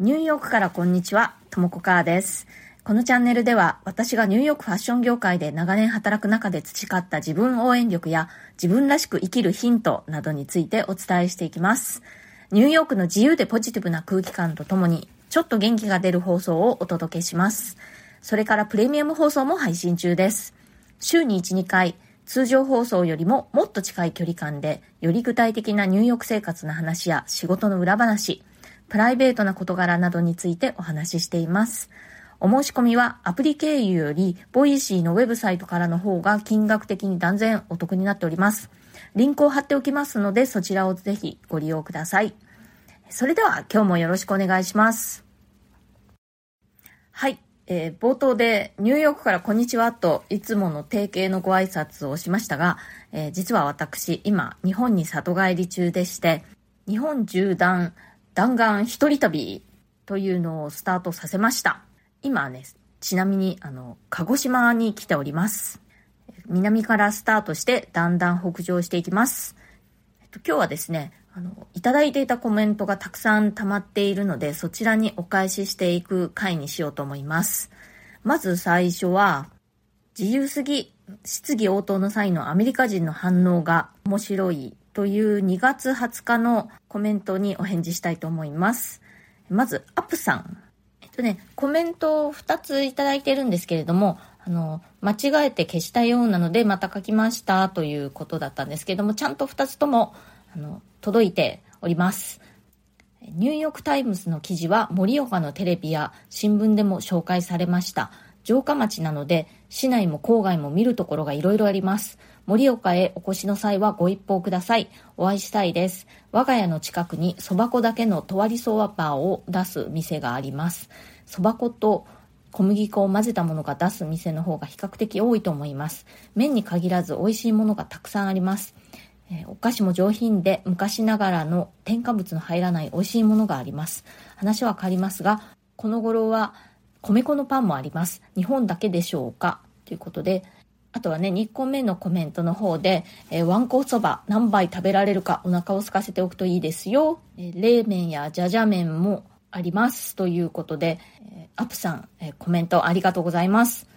ニューヨークからこんにちは、ともこかーです。このチャンネルでは私がニューヨークファッション業界で長年働く中で培った自分応援力や自分らしく生きるヒントなどについてお伝えしていきます。ニューヨークの自由でポジティブな空気感とともにちょっと元気が出る放送をお届けします。それからプレミアム放送も配信中です。週に1、2回、通常放送よりももっと近い距離感で、より具体的なニューヨーク生活の話や仕事の裏話、プライベートな事柄などについてお話ししています。お申し込みはアプリ経由より、ボイシーのウェブサイトからの方が金額的に断然お得になっております。リンクを貼っておきますので、そちらをぜひご利用ください。それでは今日もよろしくお願いします。はい。えー、冒頭でニューヨークからこんにちはといつもの定型のご挨拶をしましたが、えー、実は私今日本に里帰り中でして日本縦断弾丸一人旅というのをスタートさせました。今ね、ちなみに、あの、鹿児島に来ております。南からスタートしてだんだん北上していきます。えっと、今日はですね、あの、いただいていたコメントがたくさん溜まっているので、そちらにお返ししていく回にしようと思います。まず最初は、自由すぎ、質疑応答の際のアメリカ人の反応が面白いという2月20日のコメントにお返事したいと思います。まず、アップさん。えっとね、コメントを2ついただいてるんですけれども、あの、間違えて消したようなので、また書きましたということだったんですけれども、ちゃんと2つとも、あの、届いております。ニューヨークタイムズの記事は盛岡のテレビや新聞でも紹介されました。城下町なので市内も郊外も見るところがいろいろあります。盛岡へお越しの際はご一報ください。お会いしたいです。我が家の近くに蕎麦粉だけのとわりそばバーを出す店があります。蕎麦粉と小麦粉を混ぜたものが出す店の方が比較的多いと思います。麺に限らず美味しいものがたくさんあります。えお菓子も上品で昔ながらの添加物の入らない美味しいものがあります。話は変わりますが、この頃は米粉のパンもあります。日本だけでしょうか？ということで、あとはね、2個目のコメントの方で、えー、ワンコそば何杯食べられるかお腹を空かせておくといいですよ。えー、冷麺やじゃじゃ麺もあります。ということで、えー、アップさん、えー、コメントありがとうございます。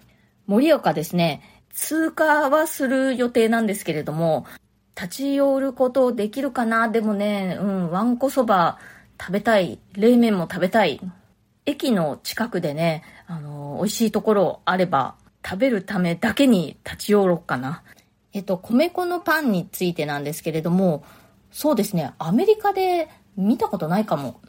盛岡ですね、通過はする予定なんですけれども、立ち寄ることできるかな？でもね、うん、ワンコそば食べたい。冷麺も食べたい。駅の近くでね、あの、美味しいところあれば、食べるためだけに立ち寄ろうかな。えっと、米粉のパンについてなんですけれども、そうですね、アメリカで見たことないかも。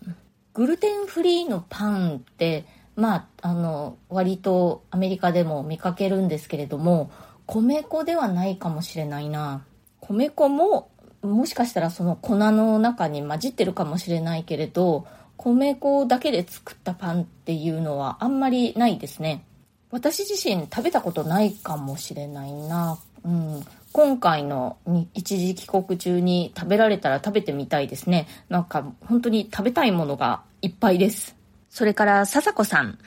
グルテンフリーのパンって、まあ、あの、割とアメリカでも見かけるんですけれども、米粉ではないかもしれないな。米粉も、もしかしたらその粉の中に混じってるかもしれないけれど、米粉だけで作ったパンっていうのはあんまりないですね。私自身食べたことないかもしれないな。うん。今回の一時帰国中に食べられたら食べてみたいですね。なんか本当に食べたいものがいっぱいです。それから、笹子さん。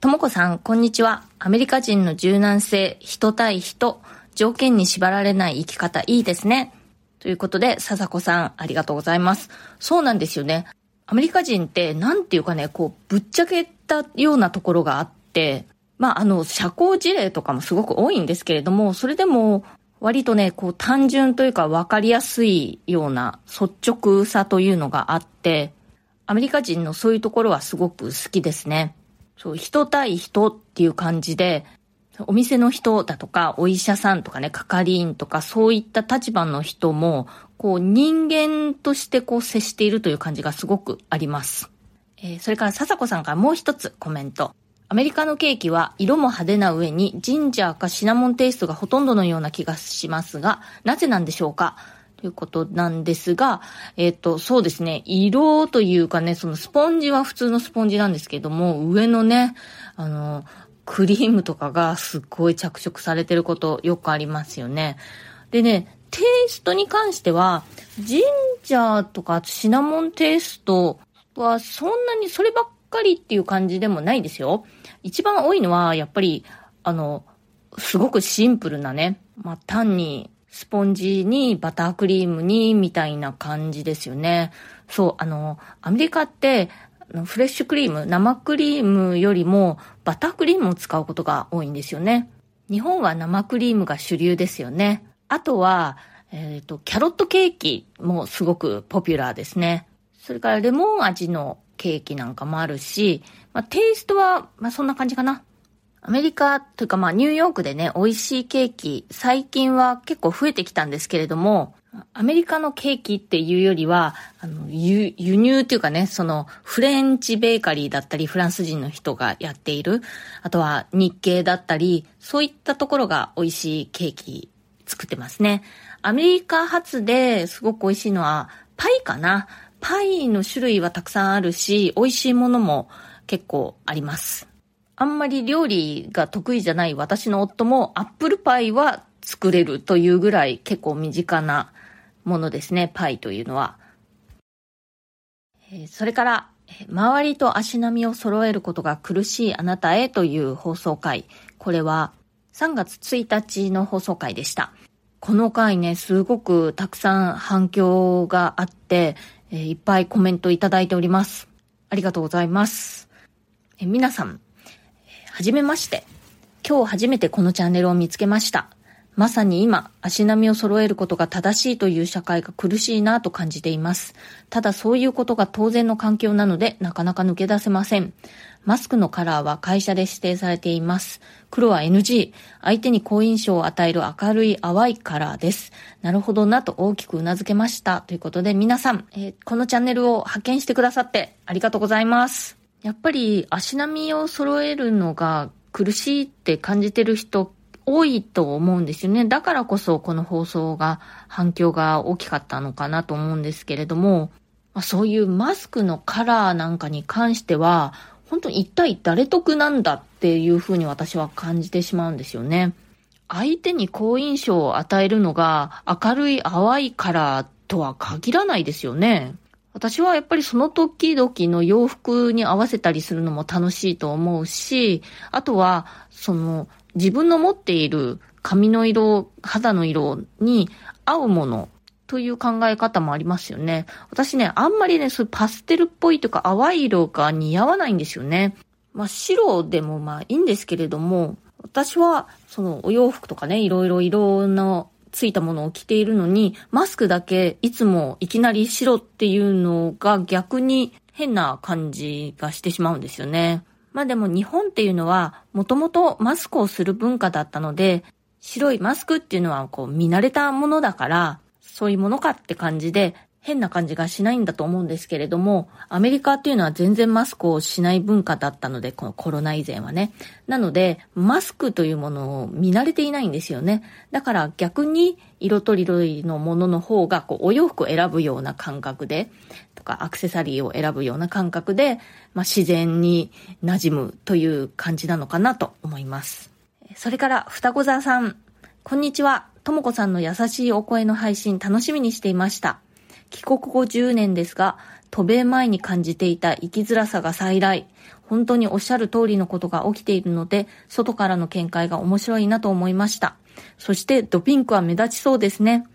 ともこさん、こんにちは。アメリカ人の柔軟性、人対人、条件に縛られない生き方いいですね。ということで、笹子さん、ありがとうございます。そうなんですよね。アメリカ人って、なんていうかね、こう、ぶっちゃけたようなところがあって、まあ、あの、社交辞令とかもすごく多いんですけれども、それでも、割とね、こう、単純というか分かりやすいような率直さというのがあって、アメリカ人のそういうところはすごく好きですね。そう、人対人っていう感じで、お店の人だとか、お医者さんとかね、係員とか、そういった立場の人も、こう、人間としてこう、接しているという感じがすごくあります。えー、それから、笹子さんからもう一つコメント。アメリカのケーキは色も派手な上にジンジャーかシナモンテイストがほとんどのような気がしますが、なぜなんでしょうか？ということなんですが、えっ、と、そうですね、色というかね、そのスポンジは普通のスポンジなんですけども、上のね、あの、クリームとかがすっごい着色されてることよくありますよね。でね、テイストに関しては、ジンジャーとかシナモンテイストはそんなにそればっかりっていう感じでもないですよ。一番多いのは、やっぱり、あの、すごくシンプルなね、まあ、単にスポンジにバタークリームにみたいな感じですよね。そう、あの、アメリカって、フレッシュクリーム、生クリームよりもバタークリームを使うことが多いんですよね。日本は生クリームが主流ですよね。あとは、えっ、ー、と、キャロットケーキもすごくポピュラーですね。それからレモン味のケーキなんかもあるし、まあ、テイストは、まあ、そんな感じかな。アメリカというかまあニューヨークでね、美味しいケーキ、最近は結構増えてきたんですけれども、アメリカのケーキっていうよりは、あの、輸入っていうかね、その、フレンチベーカリーだったり、フランス人の人がやっている、あとは日系だったり、そういったところが美味しいケーキ作ってますね。アメリカ発ですごく美味しいのは、パイかな。パイの種類はたくさんあるし、美味しいものも結構あります。あんまり料理が得意じゃない私の夫もアップルパイは作れるというぐらい結構身近なものですね、パイというのは。それから、周りと足並みを揃えることが苦しいあなたへという放送回。これは3月1日の放送回でした。この回ね、すごくたくさん反響があって、えいっぱいコメントいただいております。ありがとうございます。え皆さん、はじめまして。今日初めてこのチャンネルを見つけました。まさに今、足並みを揃えることが正しいという社会が苦しいなと感じています。ただそういうことが当然の環境なので、なかなか抜け出せません。マスクのカラーは会社で指定されています。黒は NG。相手に好印象を与える明るい淡いカラーです。なるほどなと大きく頷けました。ということで皆さん、えー、このチャンネルを発見してくださってありがとうございます。やっぱり足並みを揃えるのが苦しいって感じてる人多いと思うんですよね。だからこそこの放送が反響が大きかったのかなと思うんですけれども、ま、そういうマスクのカラーなんかに関しては、本当に一体誰得なんだっていうふうに私は感じてしまうんですよね。相手に好印象を与えるのが明るい淡いカラーとは限らないですよね。私はやっぱりその時々の洋服に合わせたりするのも楽しいと思うし、あとは、その、自分の持っている髪の色、肌の色に合うものという考え方もありますよね。私ね、あんまりね、そういうパステルっぽいとか淡い色が似合わないんですよね。まあ白でもまあいいんですけれども、私はそのお洋服とかね、いろいろ色のついたものを着ているのに、マスクだけいつもいきなり白っていうのが逆に変な感じがしてしまうんですよね。まあでも日本っていうのは、もともとマスクをする文化だったので、白いマスクっていうのはこう見慣れたものだから、そういうものかって感じで、変な感じがしないんだと思うんですけれども、アメリカっていうのは全然マスクをしない文化だったので、このコロナ以前はね。なので、マスクというものを見慣れていないんですよね。だから逆に色とりどりのものの方が、こう、お洋服を選ぶような感覚で、とかアクセサリーを選ぶような感覚で、まあ、自然に馴染むという感じなのかなと思います。それから、双子座さん。こんにちは。ともこさんの優しいお声の配信楽しみにしていました。帰国後10年ですが、渡米前に感じていた生きづらさが再来。本当におっしゃる通りのことが起きているので、外からの見解が面白いなと思いました。そしてドピンクは目立ちそうですね。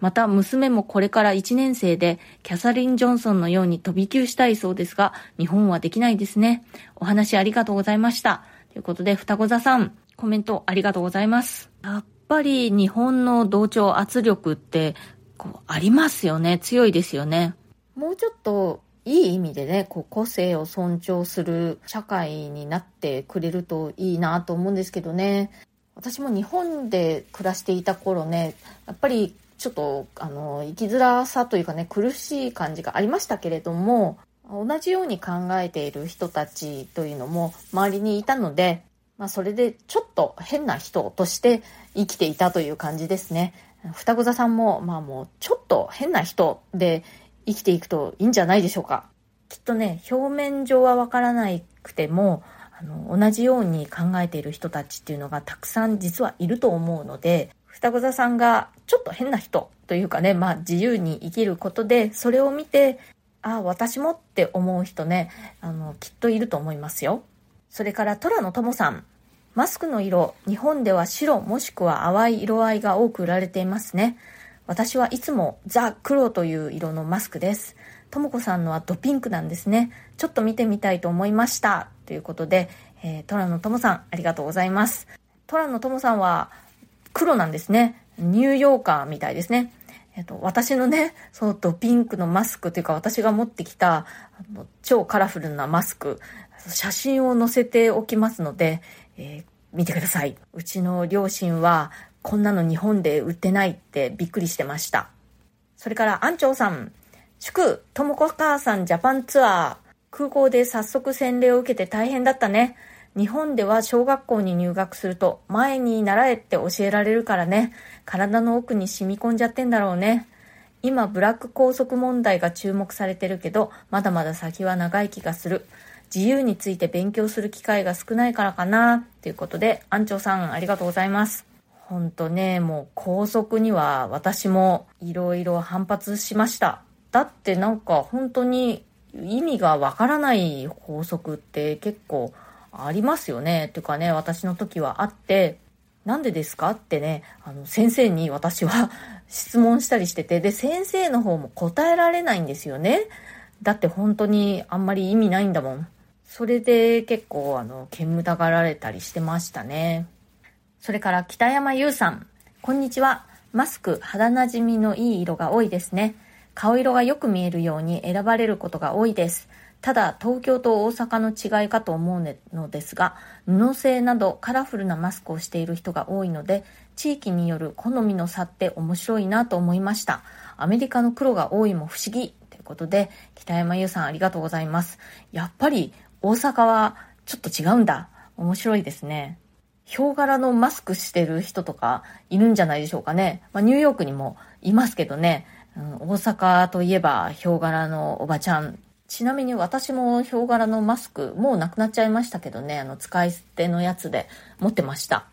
また娘もこれから1年生でキャサリン・ジョンソンのように飛び級したいそうですが、日本はできないですね。お話ありがとうございました。ということで、双子座さん、コメントありがとうございます。やっぱり日本の同調圧力って、こう、ありますよね。強いですよね。もうちょっといい意味でね、こう個性を尊重する社会になってくれるといいなと思うんですけどね。私も日本で暮らしていた頃ね、やっぱりちょっと、あの、生きづらさというかね、苦しい感じがありましたけれども、同じように考えている人たちというのも周りにいたので、まあ、それでちょっと変な人として生きていたという感じですね。双子座さんも、まあもうちょっと変な人で生きていくといいんじゃないでしょうか。きっとね、表面上はわからなくても、あの、同じように考えている人たちっていうのがたくさん実はいると思うので、双子座さんがちょっと変な人というかね、まあ自由に生きることで、それを見て、ああ、私もって思う人ね、あの、きっといると思いますよ。それから虎の友さん。マスクの色、日本では白もしくは淡い色合いが多く売られていますね。私はいつもザ・黒という色のマスクです。ともこさんのはドピンクなんですね。ちょっと見てみたいと思いました。ということで、えー、トラのともさん、ありがとうございます。トラのともさんは黒なんですね。ニューヨーカーみたいですね。えっと、私のね、そうとピンクのマスクというか私が持ってきたあの超カラフルなマスク、写真を載せておきますので、えー、見てください。うちの両親はこんなの日本で売ってないってびっくりしてました。それから安長さん、祝、ともこ母さんジャパンツアー、空港で早速洗礼を受けて大変だったね。日本では小学校に入学すると前に習えって教えられるからね。体の奥に染み込んじゃってんだろうね。今、ブラック拘束問題が注目されてるけど、まだまだ先は長い気がする。自由について勉強する機会が少ないからかな。ということで、安長さんありがとうございます。ほんとね、もう拘束には私もいろいろ反発しました。だってなんか本当に意味がわからない法則って結構ありますよね。っていうかね、私の時はあって、なんでですかってね、あの、先生に私は質問したりしてて、で、先生の方も答えられないんですよね。だって本当にあんまり意味ないんだもん。それで結構、あの、煙たがられたりしてましたね。それから北山優さん。こんにちは。マスク、肌なじみのいい色が多いですね。顔色がよく見えるように選ばれることが多いです。ただ東京と大阪の違いかと思うのですが布製などカラフルなマスクをしている人が多いので地域による好みの差って面白いなと思いましたアメリカの黒が多いも不思議ということで北山優さんありがとうございますやっぱり大阪はちょっと違うんだ。面白いですね。ヒョウ柄のマスクしてる人とかいるんじゃないでしょうかね、まあ、ニューヨークにもいますけどね。うん、大阪といえばヒョウ柄のおばちゃん。ちなみに私もヒョウ柄のマスク、もうなくなっちゃいましたけどね、あの使い捨てのやつで持ってました。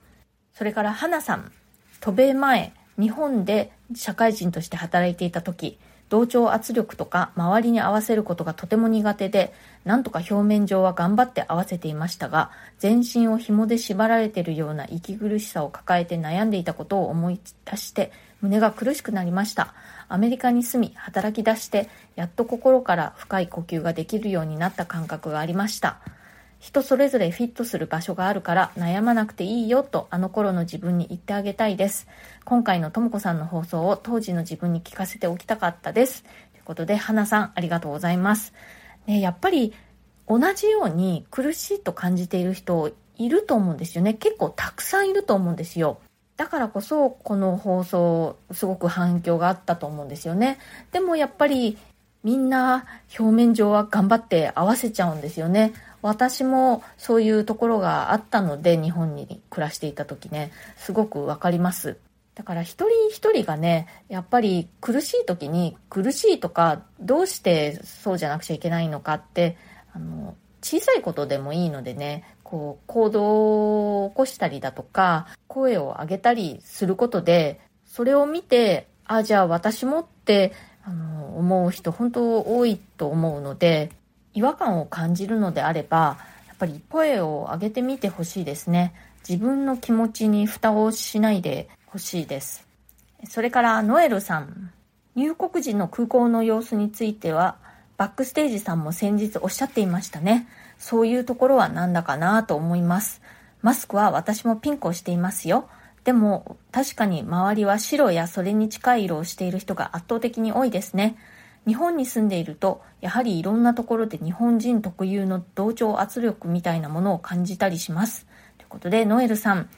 それから花さん。渡米前、日本で社会人として働いていた時、同調圧力とか周りに合わせることがとても苦手で、なんとか表面上は頑張って合わせていましたが、全身を紐で縛られているような息苦しさを抱えて悩んでいたことを思い出して、胸が苦しくなりました。アメリカに住み、働き出して、やっと心から深い呼吸ができるようになった感覚がありました。人それぞれフィットする場所があるから悩まなくていいよとあの頃の自分に言ってあげたいです。今回のともこさんの放送を当時の自分に聞かせておきたかったです。ということで、花さんありがとうございます。ね、やっぱり同じように苦しいと感じている人いると思うんですよね。結構たくさんいると思うんですよ。だからこそこの放送すごく反響があったと思うんですよね。でもやっぱりみんな表面上は頑張って合わせちゃうんですよね。私もそういうところがあったので日本に暮らしていた時ね、すごくわかります。だから一人一人がね、やっぱり苦しい時に苦しいとかどうしてそうじゃなくちゃいけないのかって、あの、小さいことでもいいのでね、こう行動を起こしたりだとか、声を上げたりすることで、それを見て、あ、じゃあ私もってあの思う人本当多いと思うので、違和感を感じるのであれば、やっぱり声を上げてみてほしいですね。自分の気持ちに蓋をしないでほしいです。それからノエルさん。入国時の空港の様子については、バックステージさんも先日おっしゃっていましたね。そういうところはなんだかなと思います。マスクは私もピンクをしていますよ。でも確かに周りは白やそれに近い色をしている人が圧倒的に多いですね。日本に住んでいるとやはりいろんなところで日本人特有の同調圧力みたいなものを感じたりします。ということでノエルさん、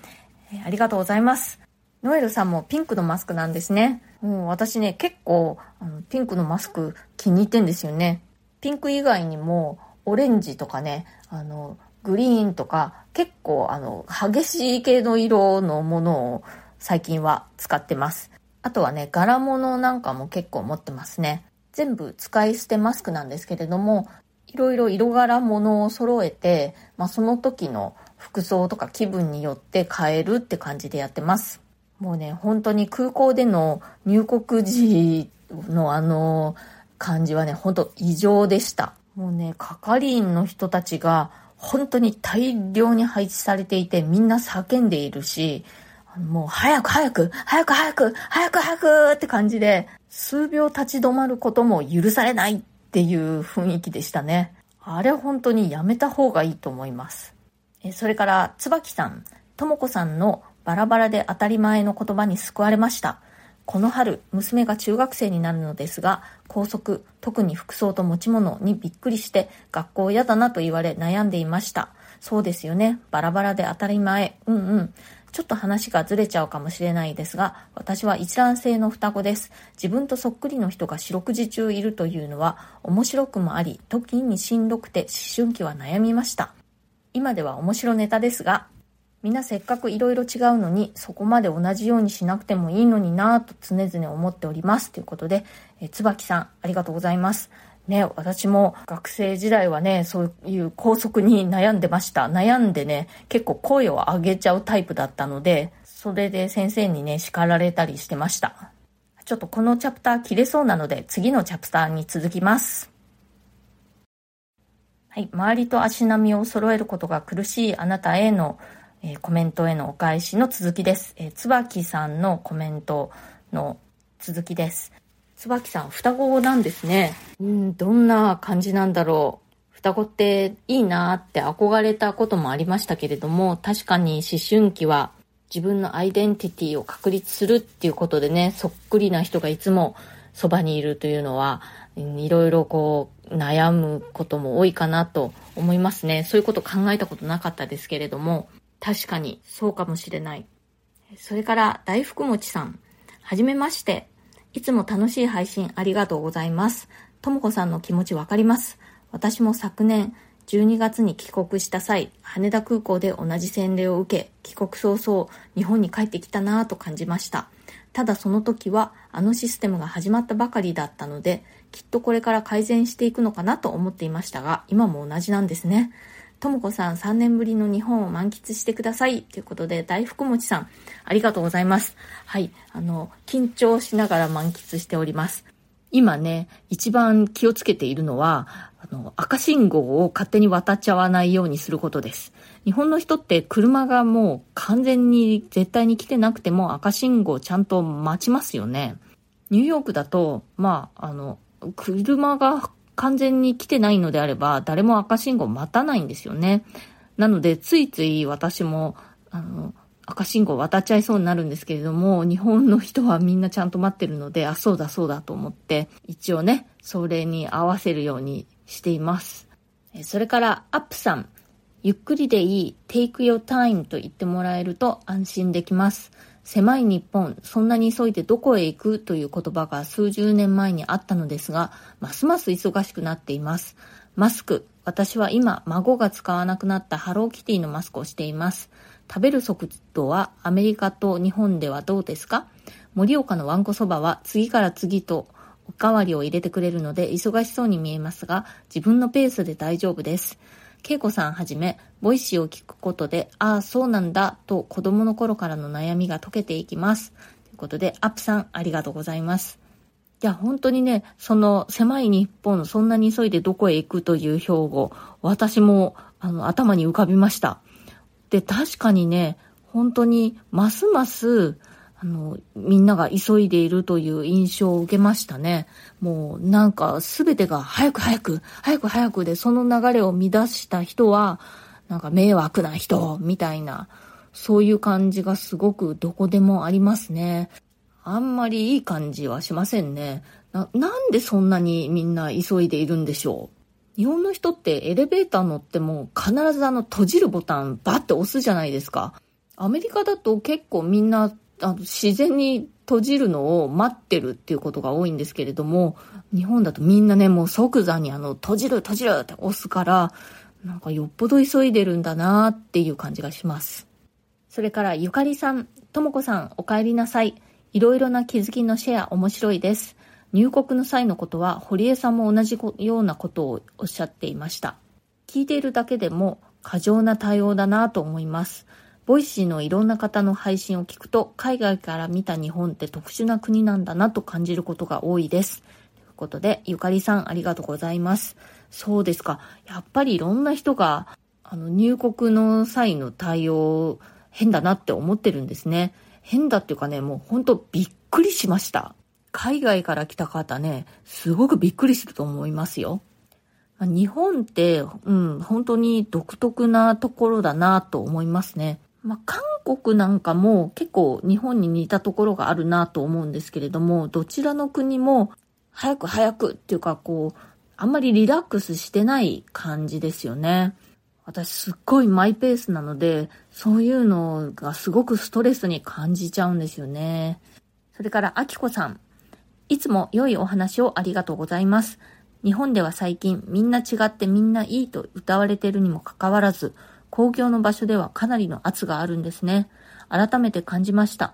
えー、ありがとうございます。ノエルさんもピンクのマスクなんですね。もう私ね、結構あのピンクのマスク気に入ってんですよね。ピンク以外にもオレンジとかね、あの、グリーンとか結構あの激しい系の色のものを最近は使ってます。あとはね、柄物なんかも結構持ってますね。全部使い捨てマスクなんですけれども、いろいろ色柄物を揃えて、まあ、その時の服装とか気分によって変えるって感じでやってます。もうね、本当に空港での入国時のあの感じはね、本当異常でした。もうね、係員の人たちが本当に大量に配置されていてみんな叫んでいるし、もう早く早く、早く早く、早く早くって感じで、数秒立ち止まることも許されないっていう雰囲気でしたね。あれ本当にやめた方がいいと思います。それから、椿さん、とも子さんのバラバラで当たり前の言葉に救われました。この春、娘が中学生になるのですが、校則、特に服装と持ち物にびっくりして、学校嫌だなと言われ悩んでいました。そうですよね。バラバラで当たり前。うんうん。ちょっと話がずれちゃうかもしれないですが、私は一卵性の双子です。自分とそっくりの人が四六時中いるというのは面白くもあり、時にしんどくて思春期は悩みました。今では面白ネタですが、みんなせっかくいろいろ違うのに、そこまで同じようにしなくてもいいのになぁと常々思っております。ということで、え椿さん、ありがとうございます。ね、私も学生時代はね、そういう校則に悩んでました。悩んでね、結構声を上げちゃうタイプだったので、それで先生にね、叱られたりしてました。ちょっとこのチャプター切れそうなので、次のチャプターに続きます。はい、周りと足並みを揃えることが苦しいあなたへのえー、コメントへのお返しの続きです。えー、椿さんのコメントの続きです。椿さん、双子なんですね。うん、どんな感じなんだろう。双子っていいなって憧れたこともありましたけれども、確かに思春期は自分のアイデンティティを確立するっていうことでね、そっくりな人がいつもそばにいるというのは、いろいろこう悩むことも多いかなと思いますね。そういうこと考えたことなかったですけれども、確かに、そうかもしれない。それから、大福餅さん。はじめまして。いつも楽しい配信ありがとうございます。ともこさんの気持ちわかります。私も昨年、12月に帰国した際、羽田空港で同じ洗礼を受け、帰国早々、日本に帰ってきたなぁと感じました。ただその時は、あのシステムが始まったばかりだったので、きっとこれから改善していくのかなと思っていましたが、今も同じなんですね。ともこさん3年ぶりの日本を満喫してください。ということで、大福餅さん、ありがとうございます。はい、あの、緊張しながら満喫しております。今ね、一番気をつけているのは、あの、赤信号を勝手に渡っちゃわないようにすることです。日本の人って車がもう完全に絶対に来てなくても赤信号ちゃんと待ちますよね。ニューヨークだと、まあ、あの、車が完全に来てないのであれば、誰も赤信号待たないんですよね。なので、ついつい私も、あの、赤信号渡っちゃいそうになるんですけれども、日本の人はみんなちゃんと待ってるので、あ、そうだそうだと思って、一応ね、それに合わせるようにしています。それから、アップさん。ゆっくりでいい、take your time と言ってもらえると安心できます。狭い日本、そんなに急いでどこへ行くという言葉が数十年前にあったのですが、ますます忙しくなっています。マスク、私は今、孫が使わなくなったハローキティのマスクをしています。食べる速度はアメリカと日本ではどうですか？盛岡のわんこそばは次から次とおかわりを入れてくれるので忙しそうに見えますが、自分のペースで大丈夫です。恵子さんはじめ、ボイシーを聞くことで、ああ、そうなんだ、と子供の頃からの悩みが解けていきます。ということで、アップさん、ありがとうございます。いや、本当にね、その狭い日本、そんなに急いでどこへ行くという標語、私も、あの、頭に浮かびました。で、確かにね、本当に、ますます、あの、みんなが急いでいるという印象を受けましたね。もうなんか全てが早く早く、早く早くでその流れを乱した人は、なんか迷惑な人、みたいな、そういう感じがすごくどこでもありますね。あんまりいい感じはしませんね。な、なんでそんなにみんな急いでいるんでしょう日本の人ってエレベーター乗っても必ずあの閉じるボタンバッて押すじゃないですか。アメリカだと結構みんなあの自然に閉じるのを待ってるっていうことが多いんですけれども、日本だとみんなね、もう即座にあの、閉じる閉じるって押すから、なんかよっぽど急いでるんだなっていう感じがします。それから、ゆかりさん、ともこさん、お帰りなさい。いろいろな気づきのシェア面白いです。入国の際のことは、堀江さんも同じようなことをおっしゃっていました。聞いているだけでも過剰な対応だなと思います。ボイシーのいろんな方の配信を聞くと、海外から見た日本って特殊な国なんだなと感じることが多いです。ということで、ゆかりさんありがとうございます。そうですか。やっぱりいろんな人が、あの、入国の際の対応、変だなって思ってるんですね。変だっていうかね、もうほんとびっくりしました。海外から来た方ね、すごくびっくりすると思いますよ。日本って、うん、本当に独特なところだなと思いますね。まあ、韓国なんかも結構日本に似たところがあるなと思うんですけれども、どちらの国も早く早くっていうかこう、あんまりリラックスしてない感じですよね。私すっごいマイペースなので、そういうのがすごくストレスに感じちゃうんですよね。それから、あきこさん。いつも良いお話をありがとうございます。日本では最近みんな違ってみんないいと歌われてるにもかかわらず、公共の場所ではかなりの圧があるんですね。改めて感じました。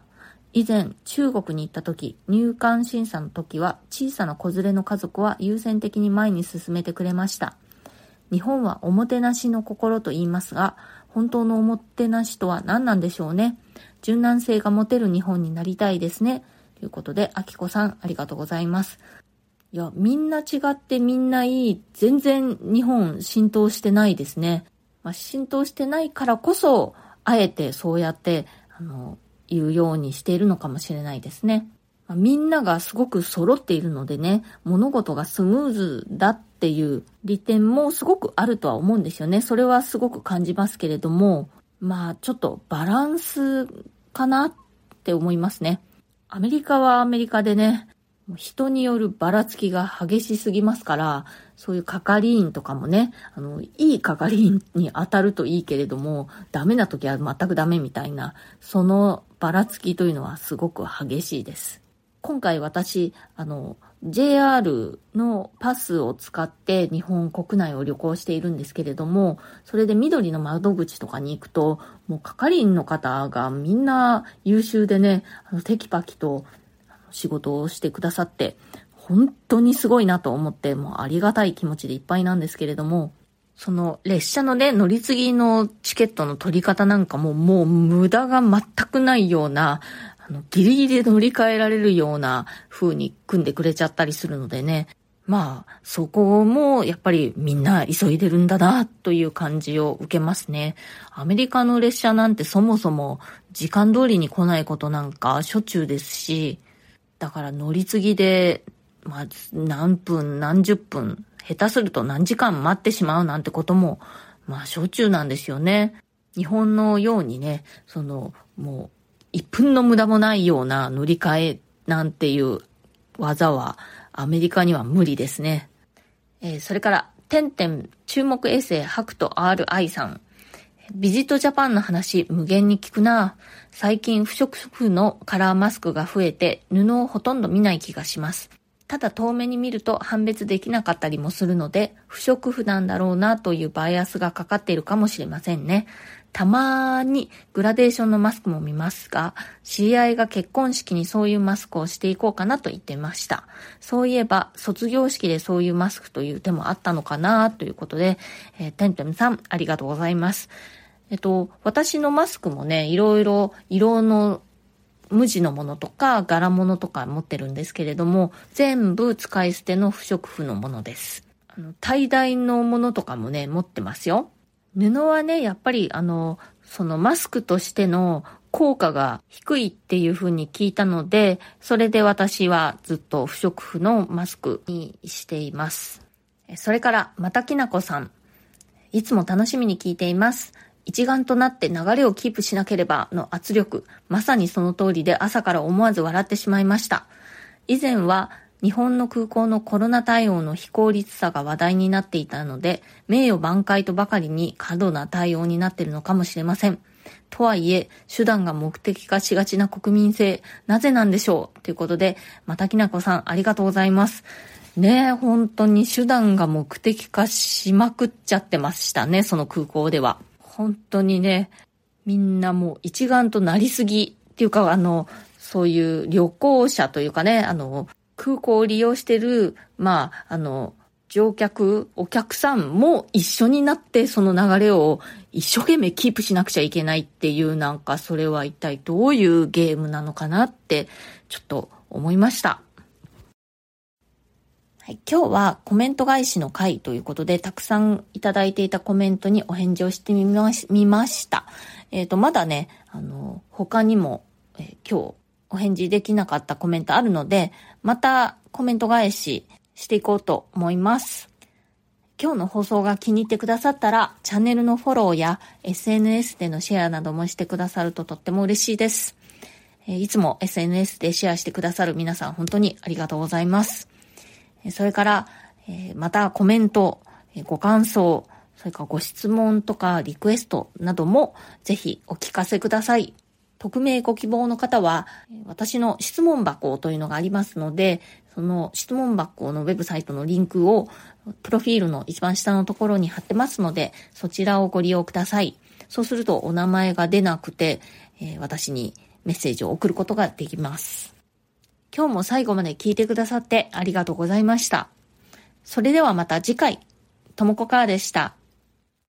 以前、中国に行った時、入管審査の時は小さな子連れの家族は優先的に前に進めてくれました。日本はおもてなしの心と言いますが、本当のおもてなしとは何なんでしょうね。柔軟性が持てる日本になりたいですね。ということで、あきこさん、ありがとうございます。いや、みんな違ってみんないい。全然日本浸透してないですね。まあ、浸透してないからこそ、あえてそうやって、あの、言うようにしているのかもしれないですね。まあ、みんながすごく揃っているのでね、物事がスムーズだっっていう利点もすごくあるとは思うんですよね。それはすごく感じますけれども、まあちょっとバランスかなって思いますね。アメリカはアメリカでね、人によるばらつきが激しすぎますから、そういう係員とかもね、あの、いい係員に当たるといいけれども、ダメな時は全くダメみたいな、そのばらつきというのはすごく激しいです。今回私、あの、JR のパスを使って日本国内を旅行しているんですけれども、それで緑の窓口とかに行くと、もう係員の方がみんな優秀でね、あのテキパキと仕事をしてくださって、本当にすごいなと思って、もうありがたい気持ちでいっぱいなんですけれども、その列車のね、乗り継ぎのチケットの取り方なんかももう無駄が全くないような、あの、ギリギリで乗り換えられるような風に組んでくれちゃったりするのでね。まあ、そこもやっぱりみんな急いでるんだなという感じを受けますね。アメリカの列車なんてそもそも時間通りに来ないことなんかしょっちゅうですし、だから乗り継ぎで、まあ、何分何十分、下手すると何時間待ってしまうなんてことも、まあしょっちゅうなんですよね。日本のようにね、その、もう1分の無駄もないような乗り換えなんていう技はアメリカには無理ですね。えー、それから、てんてん注目衛星ハクト RI さん。ビジットジャパンの話無限に聞くな。最近不織布のカラーマスクが増えて布をほとんど見ない気がします。ただ遠目に見ると判別できなかったりもするので不織布なんだろうなというバイアスがかかっているかもしれませんね。たまーにグラデーションのマスクも見ますが、知り合いが結婚式にそういうマスクをしていこうかなと言ってました。そういえば、卒業式でそういうマスクという手もあったのかなということで、えー、てんてんさん、ありがとうございます。えっと、私のマスクもね、いろいろ色の無地のものとか柄物とか持ってるんですけれども、全部使い捨ての不織布のものです。あの、tie イのものとかもね、持ってますよ。布はね、やっぱりあの、そのマスクとしての効果が低いっていう風に聞いたので、それで私はずっと不織布のマスクにしています。それから、またきなこさん。いつも楽しみに聞いています。一丸となって流れをキープしなければの圧力、まさにその通りで朝から思わず笑ってしまいました。以前は日本の空港のコロナ対応の非効率さが話題になっていたので、名誉挽回とばかりに過度な対応になっているのかもしれません。とはいえ、手段が目的化しがちな国民性、なぜなんでしょう？ということで、またきなこさん、ありがとうございます。ねえ、本当に手段が目的化しまくっちゃってましたね、その空港では。本当にね、みんなもう一丸となりすぎっていうか、あの、そういう旅行者というかね、あの、空港を利用してる、まあ、あの、乗客、お客さんも一緒になってその流れを一生懸命キープしなくちゃいけないっていうなんかそれは一体どういうゲームなのかなってちょっと思いました。はい、今日はコメント返しの回ということで、たくさんいただいていたコメントにお返事をしてみましみました。えっ、ー、と、まだね、あの、他にも、えー、今日お返事できなかったコメントあるので、またコメント返ししていこうと思います。今日の放送が気に入ってくださったら、チャンネルのフォローや SNS でのシェアなどもしてくださるととっても嬉しいですえ。いつも SNS でシェアしてくださる皆さん本当にありがとうございます。それから、えまたコメント、ご感想、それからご質問とかリクエストなどもぜひお聞かせください。匿名ご希望の方は、私の質問箱というのがありますので、その質問箱のウェブサイトのリンクを、プロフィールの一番下のところに貼ってますので、そちらをご利用ください。そうするとお名前が出なくて、え、私にメッセージを送ることができます。今日も最後まで聞いてくださってありがとうございました。それではまた次回、ともこかーでした。